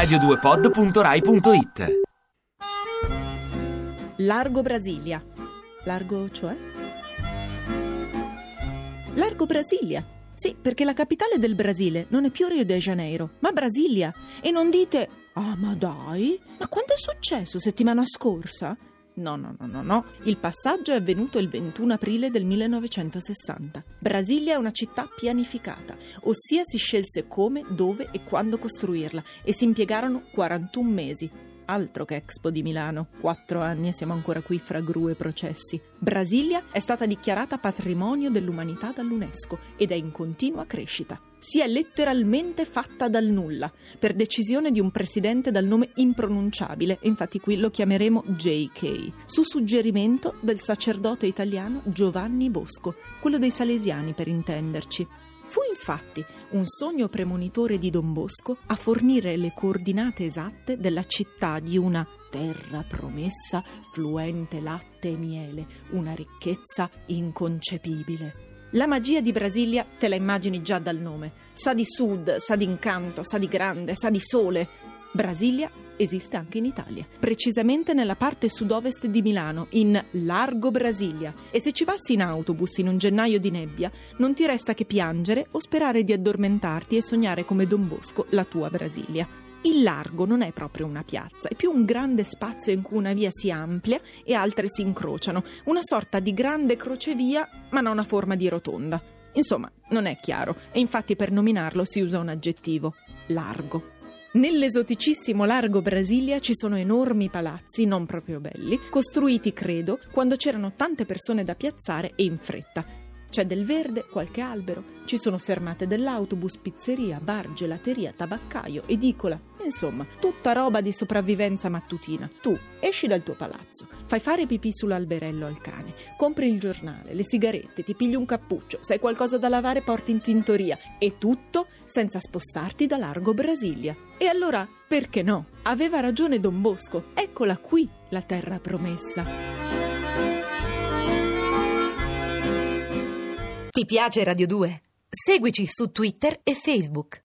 radio2pod.rai.it Largo Brasilia. Largo cioè? Largo Brasilia. Sì, perché la capitale del Brasile non è più Rio de Janeiro, ma Brasilia. E non dite, ah ma dai, ma quando è successo? Settimana scorsa? No, no, no, no, no. Il passaggio è avvenuto il 21 aprile del 1960. Brasilia è una città pianificata, ossia si scelse come, dove e quando costruirla e si impiegarono 41 mesi. Altro che Expo di Milano. Quattro anni e siamo ancora qui fra gru e processi. Brasilia è stata dichiarata patrimonio dell'umanità dall'UNESCO ed è in continua crescita. Si è letteralmente fatta dal nulla, per decisione di un presidente dal nome impronunciabile, infatti qui lo chiameremo JK, su suggerimento del sacerdote italiano Giovanni Bosco, quello dei Salesiani per intenderci. Fu infatti un sogno premonitore di Don Bosco a fornire le coordinate esatte della città di una terra promessa, fluente latte e miele, una ricchezza inconcepibile. La magia di Brasilia te la immagini già dal nome. Sa di sud, sa di incanto, sa di grande, sa di sole. Brasilia esiste anche in Italia, precisamente nella parte sud-ovest di Milano, in Largo Brasilia. E se ci passi in autobus in un gennaio di nebbia, non ti resta che piangere o sperare di addormentarti e sognare come Don Bosco la tua Brasilia. Il largo non è proprio una piazza, è più un grande spazio in cui una via si amplia e altre si incrociano, una sorta di grande crocevia ma non a forma di rotonda. Insomma, non è chiaro e infatti per nominarlo si usa un aggettivo, largo. Nell'esoticissimo largo Brasilia ci sono enormi palazzi, non proprio belli, costruiti, credo, quando c'erano tante persone da piazzare e in fretta. C'è del verde, qualche albero, ci sono fermate dell'autobus, pizzeria, bar, gelateria, tabaccaio, edicola, insomma, tutta roba di sopravvivenza mattutina. Tu esci dal tuo palazzo, fai fare pipì sull'alberello al cane, compri il giornale, le sigarette, ti pigli un cappuccio, se hai qualcosa da lavare porti in tintoria e tutto senza spostarti da largo Brasilia. E allora, perché no? Aveva ragione Don Bosco, eccola qui la terra promessa. Ti piace Radio 2? Seguici su Twitter e Facebook.